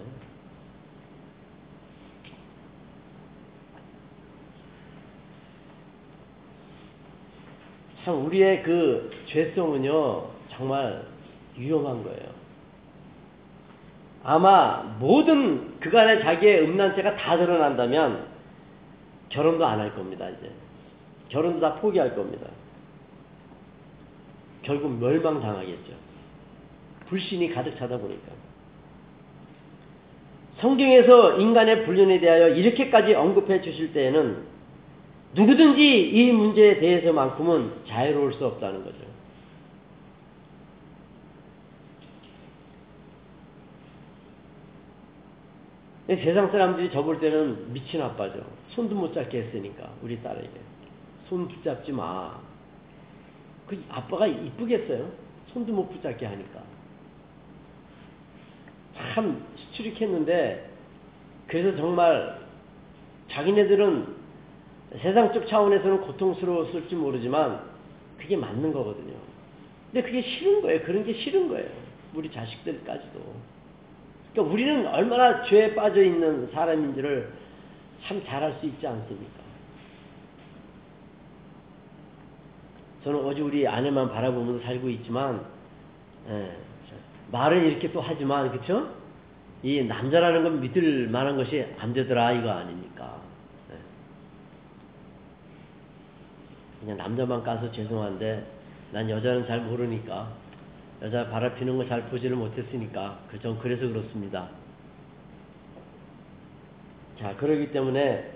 참 우리의 그 죄성은요 정말 위험한 거예요. 아마 모든 그간의 자기의 음란죄가 다 드러난다면 결혼도 안 할 겁니다 이제 결혼도 다 포기할 겁니다. 결국 멸망당하겠죠. 불신이 가득 차다 보니까. 성경에서 인간의 불륜에 대하여 이렇게까지 언급해 주실 때에는 누구든지 이 문제에 대해서만큼은 자유로울 수 없다는 거죠. 세상 사람들이 저 볼 때는 미친 아빠죠. 손도 못 잡게 했으니까 우리 딸에게 손 붙잡지 마. 그 아빠가 이쁘겠어요? 손도 못 붙잡게 하니까. 참 수출익했는데 그래서 정말 자기네들은 세상적 차원에서는 고통스러웠을지 모르지만 그게 맞는 거거든요. 근데 그게 싫은 거예요. 그런 게 싫은 거예요. 우리 자식들까지도. 그러니까 우리는 얼마나 죄에 빠져 있는 사람인지를 참 잘할 수 있지 않습니까? 저는 어제 우리 아내만 바라보면서 살고 있지만 예, 말은 이렇게 또 하지만 그렇죠? 이 남자라는 건 믿을 만한 것이 안 되더라 이거 아닙니까? 예. 그냥 남자만 까서 죄송한데 난 여자는 잘 모르니까 여자 바라피는 거 잘 보지를 못했으니까 전 그래서 그렇습니다. 자 그러기 때문에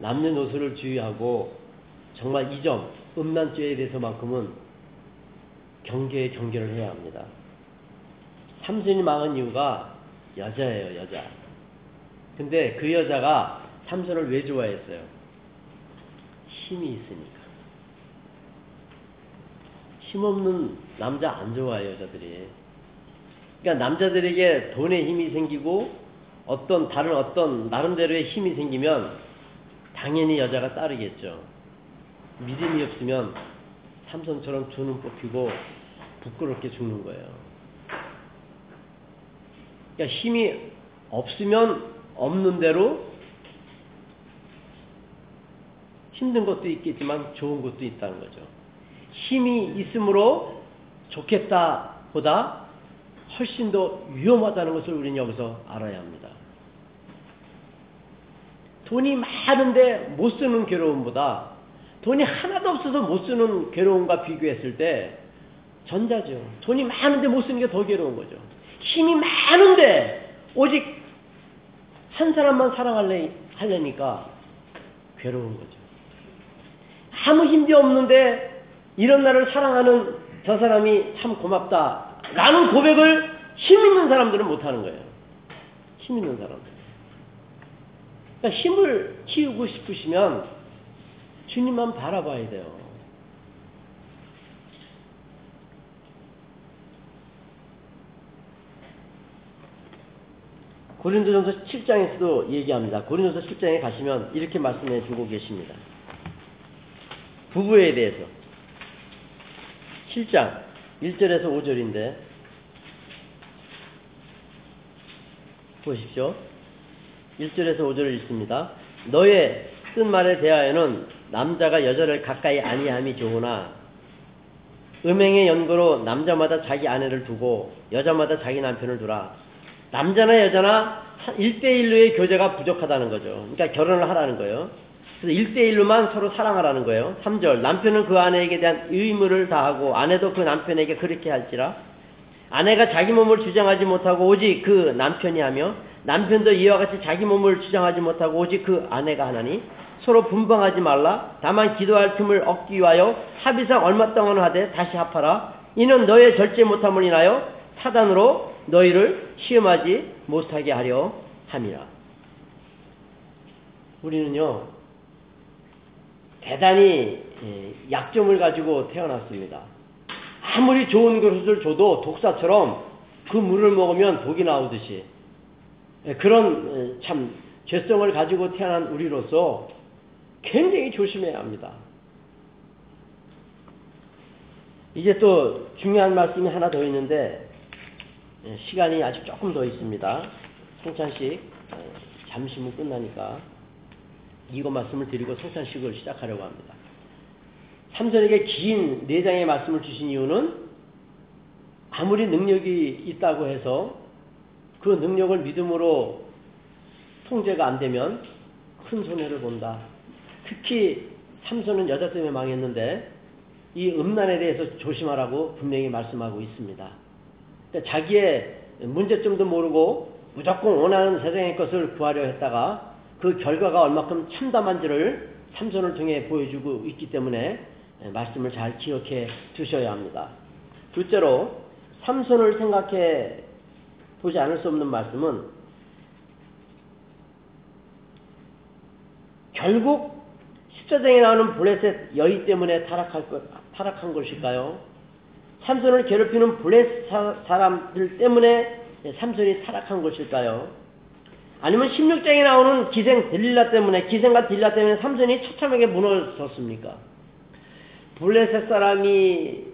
남녀노소를 주의하고 정말 이 점 음란죄에 대해서만큼은 경계에 경계를 해야 합니다. 삼손이 망한 이유가 여자예요, 여자. 근데 그 여자가 삼손을 왜 좋아했어요? 힘이 있으니까. 힘없는 남자 안 좋아해요, 여자들이. 그러니까 남자들에게 돈의 힘이 생기고 어떤 다른 어떤 나름대로의 힘이 생기면 당연히 여자가 따르겠죠. 믿음이 없으면 삼손처럼 두눈 뽑히고 부끄럽게 죽는 거예요. 그러니까 힘이 없으면 없는 대로 힘든 것도 있겠지만 좋은 것도 있다는 거죠. 힘이 있으므로 좋겠다 보다 훨씬 더 위험하다는 것을 우리는 여기서 알아야 합니다. 돈이 많은데 못 쓰는 괴로움보다 돈이 하나도 없어서 못 쓰는 괴로움과 비교했을 때 전자죠. 돈이 많은데 못 쓰는 게 더 괴로운 거죠. 힘이 많은데 오직 한 사람만 사랑할래 하려니까 괴로운 거죠. 아무 힘도 없는데 이런 나를 사랑하는 저 사람이 참 고맙다. 라는 고백을 힘 있는 사람들은 못하는 거예요. 힘 있는 사람들. 그러니까 힘을 키우고 싶으시면 주님만 바라봐야 돼요. 고린도전서 7장에서도 얘기합니다. 고린도서 7장에 가시면 이렇게 말씀해 주고 계십니다. 부부에 대해서 7장 1절에서 5절인데 보십시오. 1절에서 5절을 읽습니다. 너의 쓴 말에 대하여는 남자가 여자를 가까이 아니함이 좋으나 음행의 연고로 남자마다 자기 아내를 두고 여자마다 자기 남편을 두라. 남자나 여자나 1대1로의 교제가 부족하다는 거죠. 그러니까 결혼을 하라는 거예요. 그래서 1대1로만 서로 사랑하라는 거예요. 3절. 남편은 그 아내에게 대한 의무를 다하고 아내도 그 남편에게 그렇게 할지라. 아내가 자기 몸을 주장하지 못하고 오직 그 남편이 하며 남편도 이와 같이 자기 몸을 주장하지 못하고 오직 그 아내가 하나니 서로 분방하지 말라. 다만 기도할 틈을 얻기 위하여 합의상 얼마 동안 하되 다시 합하라. 이는 너의 절제 못함을 인하여 사단으로 너희를 시험하지 못하게 하려 함이라. 우리는요, 대단히 예, 약점을 가지고 태어났습니다. 아무리 좋은 것을 줘도 독사처럼 그 물을 먹으면 독이 나오듯이 예, 그런 예, 참 죄성을 가지고 태어난 우리로서 굉장히 조심해야 합니다. 이제 또 중요한 말씀이 하나 더 있는데 시간이 아직 조금 더 있습니다. 성찬식 잠시 후 끝나니까 이거 말씀을 드리고 성찬식을 시작하려고 합니다. 삼손에게 긴 네 장의 말씀을 주신 이유는 아무리 능력이 있다고 해서 그 능력을 믿음으로 통제가 안 되면 큰 손해를 본다. 특히 삼손은 여자 때문에 망했는데 이 음란에 대해서 조심하라고 분명히 말씀하고 있습니다. 그러니까 자기의 문제점도 모르고 무조건 원하는 세상의 것을 구하려 했다가 그 결과가 얼마큼 참담한지를 삼손을 통해 보여주고 있기 때문에 말씀을 잘 기억해 두셔야 합니다. 둘째로 삼손을 생각해 보지 않을 수 없는 말씀은 결국 십자장에 나오는 블레셋 여인 때문에 타락할 것, 타락한 것일까요? 삼손을 괴롭히는 블레셋 사람들 때문에 삼손이 타락한 것일까요? 아니면 16장에 나오는 기생 딜라 때문에 기생과 딜라 때문에 삼손이 처참하게 무너졌습니까? 블레셋 사람이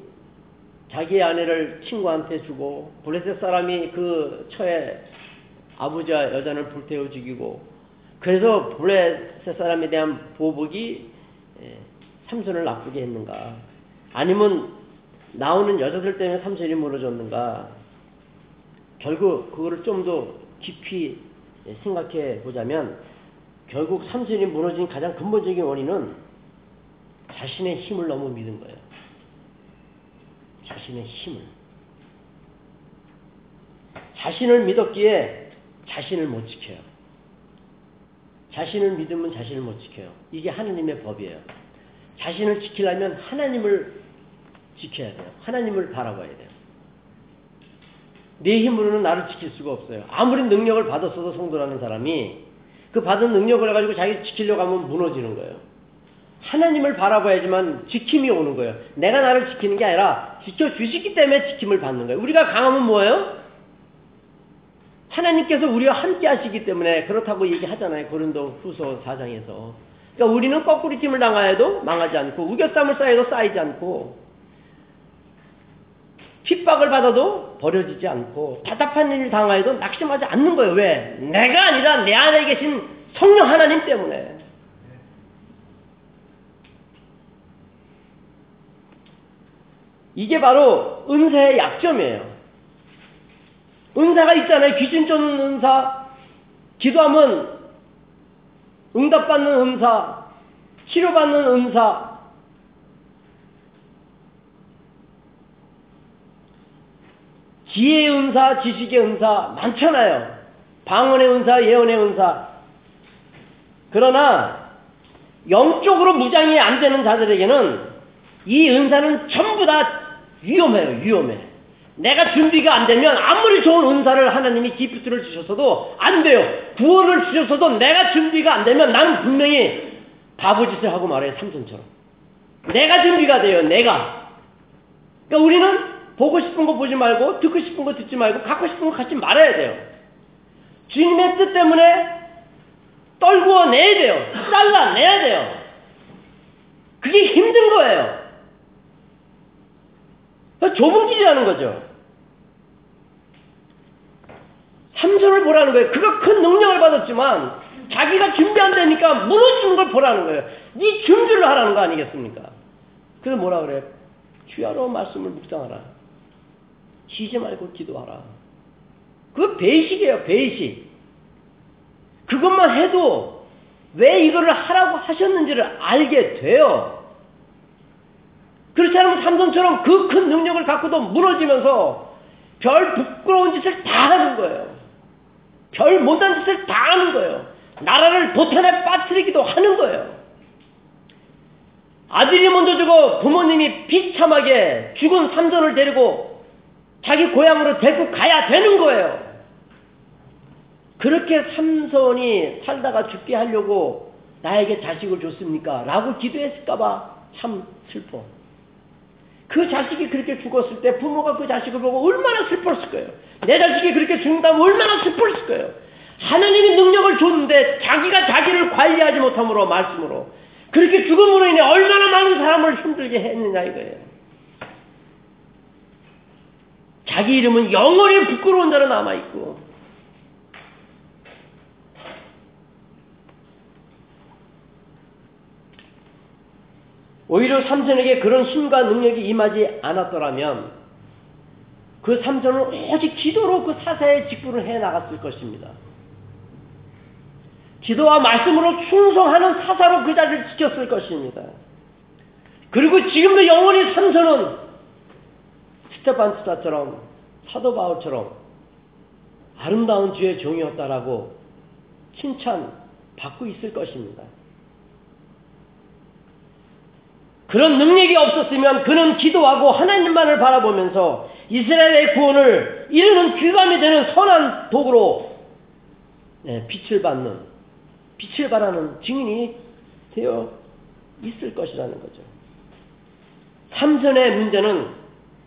자기 아내를 친구한테 주고 블레셋 사람이 그 처에 아버지와 여자를 불태워 죽이고 그래서 블레셋 사람에 대한 보복이 삼손을 나쁘게 했는가? 아니면 나오는 여자들 때문에 삼손이 무너졌는가? 결국 그거를 좀 더 깊이 생각해 보자면 결국 삼손이 무너진 가장 근본적인 원인은 자신의 힘을 너무 믿은 거예요. 자신의 힘을. 자신을 믿었기에 자신을 못 지켜요. 자신을 믿으면 자신을 못 지켜요. 이게 하나님의 법이에요. 자신을 지키려면 하나님을 지켜야 돼요. 하나님을 바라봐야 돼요. 내 힘으로는 나를 지킬 수가 없어요. 아무리 능력을 받았어도 성도라는 사람이 그 받은 능력을 가지고 자기 지키려고 하면 무너지는 거예요. 하나님을 바라봐야지만 지킴이 오는 거예요. 내가 나를 지키는 게 아니라 지켜주시기 때문에 지킴을 받는 거예요. 우리가 강하면 뭐예요? 하나님께서 우리와 함께 하시기 때문에 그렇다고 얘기하잖아요. 고린도 후서 4장에서. 그러니까 우리는 거꾸로 팀을 당하여도 망하지 않고 우겨쌈을 쌓여도 쌓이지 않고 핍박을 받아도 버려지지 않고 답답한 일을 당하여도 낙심하지 않는 거예요. 왜? 내가 아니라 내 안에 계신 성령 하나님 때문에. 이게 바로 은사의 약점이에요. 은사가 있잖아요. 귀신 쫓는 은사, 기도하면 응답받는 은사, 치료받는 은사, 지혜의 은사, 지식의 은사 많잖아요. 방언의 은사, 예언의 은사. 그러나 영적으로 무장이 안 되는 자들에게는 이 은사는 전부 다 위험해요. 위험해. 내가 준비가 안 되면 아무리 좋은 은사를 하나님이 기프트를 주셨어도 안 돼요. 구원을 주셨어도 내가 준비가 안 되면 나는 분명히 바보짓을 하고 말해요. 삼손처럼. 내가 준비가 돼요. 내가. 그러니까 우리는 보고 싶은 거 보지 말고 듣고 싶은 거 듣지 말고 갖고 싶은 거 갖지 말아야 돼요. 주님의 뜻 때문에 떨구어 내야 돼요. 잘라내야 돼요. 그게 힘든 거예요. 좁은 길이라는 거죠. 삼손을 보라는 거예요. 그가 큰 능력을 받았지만 자기가 준비 안 되니까 무너지는 걸 보라는 거예요. 네 준비를 하라는 거 아니겠습니까? 그래서 뭐라 그래? 주야로 말씀을 묵상하라. 쉬지 말고 기도하라. 그 배식이에요, 배식. 그것만 해도 왜 이거를 하라고 하셨는지를 알게 돼요. 그렇지 않으면 삼손처럼 그 큰 능력을 갖고도 무너지면서 별 부끄러운 짓을 다 하는 거예요. 별 못한 짓을 다 하는 거예요. 나라를 도탄에 빠뜨리기도 하는 거예요. 아들이 먼저 죽어 부모님이 비참하게 죽은 삼손을 데리고 자기 고향으로 데리고 가야 되는 거예요. 그렇게 삼손이 살다가 죽게 하려고 나에게 자식을 줬습니까? 라고 기도했을까봐 참 슬퍼. 그 자식이 그렇게 죽었을 때 부모가 그 자식을 보고 얼마나 슬펐을 거예요. 내 자식이 그렇게 죽는다면 얼마나 슬펐을 거예요. 하나님이 능력을 줬는데 자기가 자기를 관리하지 못함으로 말씀으로 그렇게 죽음으로 인해 얼마나 많은 사람을 힘들게 했느냐 이거예요. 자기 이름은 영원히 부끄러운 자로 남아있고 오히려 삼손에게 그런 힘과 능력이 임하지 않았더라면 그 삼손은 오직 기도로 그 사사의 직분을 해 나갔을 것입니다. 기도와 말씀으로 충성하는 사사로 그 자리를 지켰을 것입니다. 그리고 지금도 영원히 삼손은 스테판스타처럼 사도 바울처럼 아름다운 주의 종이었다라고 칭찬 받고 있을 것입니다. 그런 능력이 없었으면 그는 기도하고 하나님만을 바라보면서 이스라엘의 구원을 이루는 귀감이 되는 선한 도구로 네, 빛을 받는 빛을 발하는 증인이 되어 있을 것이라는 거죠. 삼선의 문제는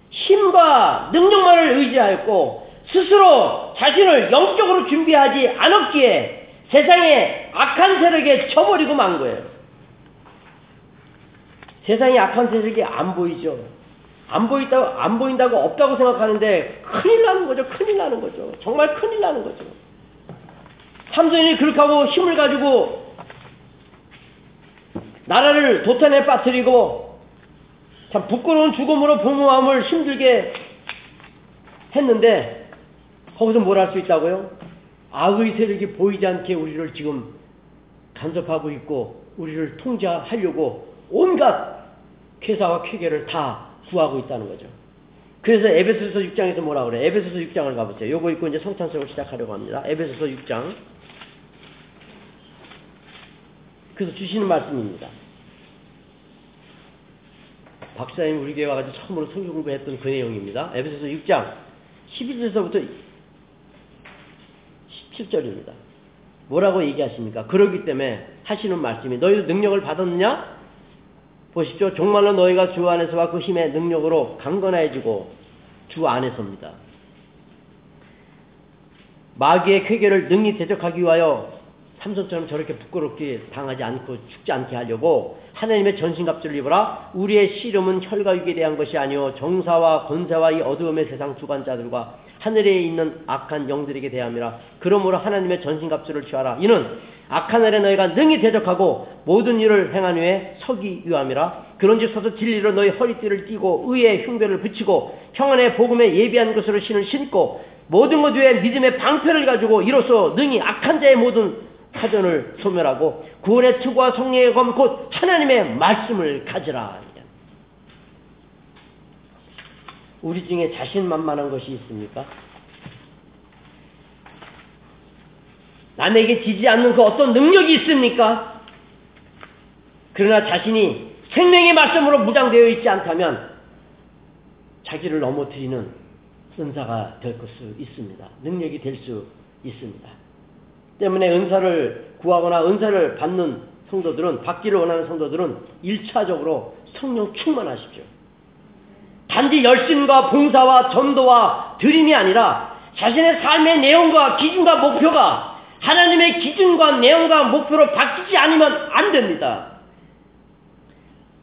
힘과 능력만을 의지하였고 스스로 자신을 영적으로 준비하지 않았기에 세상의 악한 세력에 쳐버리고 만 거예요. 세상의 악한 세력이 안 보이죠. 안 보인다고, 안 보인다고 없다고 생각하는데 큰일 나는 거죠. 큰일 나는 거죠. 정말 큰일 나는 거죠. 삼손이 그렇게 하고 힘을 가지고 나라를 도탄에 빠뜨리고 참 부끄러운 죽음으로 부모 마음을 힘들게 했는데 거기서 뭘 할 수 있다고요? 악의 세력이 보이지 않게 우리를 지금 간섭하고 있고 우리를 통제하려고 온갖 쾌사와 쾌계를 다 구하고 있다는 거죠. 그래서 에베소서 6장에서 뭐라 그래? 에베소서 6장을 가보세요. 요거 읽고 이제 성탄성을 시작하려고 합니다. 에베소서 6장. 그래서 주시는 말씀입니다. 박사님 우리 교회 와가지고 처음으로 성경 공부했던 그 내용입니다. 에베소서 6장 11절서부터 17절입니다. 뭐라고 얘기하십니까? 그러기 때문에 하시는 말씀이 너희도 능력을 받았느냐? 보십시오. 정말로 너희가 주 안에서와 그 힘의 능력으로 강건해지고 주 안에서입니다. 마귀의 쾌계를 능히 대적하기 위하여 삼손처럼 저렇게 부끄럽게 당하지 않고 죽지 않게 하려고 하나님의 전신갑주를 입어라. 우리의 씨름은 혈과 육에 대한 것이 아니요 정사와 권세와 이 어두움의 세상 주관자들과 하늘에 있는 악한 영들에게 대함이라. 그러므로 하나님의 전신갑주를 취하라. 이는 악한 날에 너희가 능히 대적하고 모든 일을 행한 후에 서기 위함이라. 그런즉 서서 진리로 너희 허리띠를 띠고 의의 흉배를 붙이고 평안의 복음에 예비한 것으로 신을 신고 모든 것 위에 믿음의 방패를 가지고 이로써 능히 악한 자의 모든 사전을 소멸하고 구원의 투구와 성령의 검 곧 하나님의 말씀을 가지라. 우리 중에 자신만만한 것이 있습니까? 남에게 지지 않는 그 어떤 능력이 있습니까? 그러나 자신이 생명의 말씀으로 무장되어 있지 않다면 자기를 넘어뜨리는 은사가 될 수 있습니다. 능력이 될 수 있습니다. 때문에 은사를 구하거나 은사를 받는 성도들은 받기를 원하는 성도들은 일차적으로 성령 충만하십시오. 단지 열심과 봉사와 전도와 드림이 아니라 자신의 삶의 내용과 기준과 목표가 하나님의 기준과 내용과 목표로 바뀌지 않으면 안 됩니다.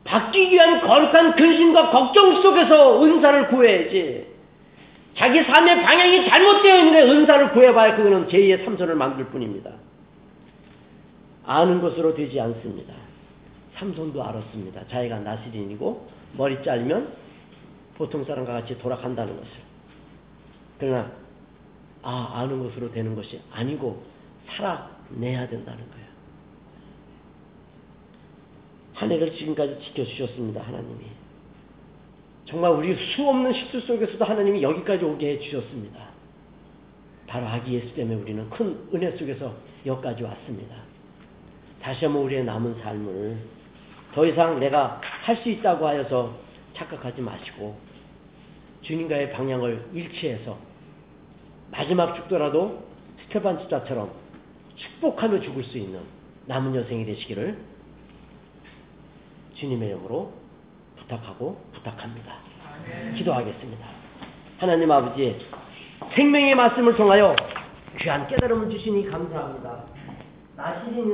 바뀌기 위한 거룩한 근심과 걱정 속에서 은사를 구해야지. 자기 삶의 방향이 잘못되어 있는데 은사를 구해봐야 그거는 제2의 삼손을 만들 뿐입니다. 아는 것으로 되지 않습니다. 삼손도 알았습니다. 자기가 나시린이고 머리 잘리면 보통 사람과 같이 돌아간다는 것을. 그러나 아 아는 것으로 되는 것이 아니고 살아내야 된다는 거예요. 한 해를 지금까지 지켜주셨습니다. 하나님이. 정말 우리 수없는 실수 속에서도 하나님이 여기까지 오게 해주셨습니다. 바로 아기 예수 때문에 우리는 큰 은혜 속에서 여기까지 왔습니다. 다시 한번 우리의 남은 삶을 더 이상 내가 할 수 있다고 하여서 착각하지 마시고 주님과의 방향을 일치해서 마지막 죽더라도 스테반 집사처럼 축복하며 죽을 수 있는 남은 여생이 되시기를 주님의 이름으로 부탁하고 부탁합니다. 기도하겠습니다. 하나님 아버지 생명의 말씀을 통하여 귀한 깨달음을 주시니 감사합니다. 나시린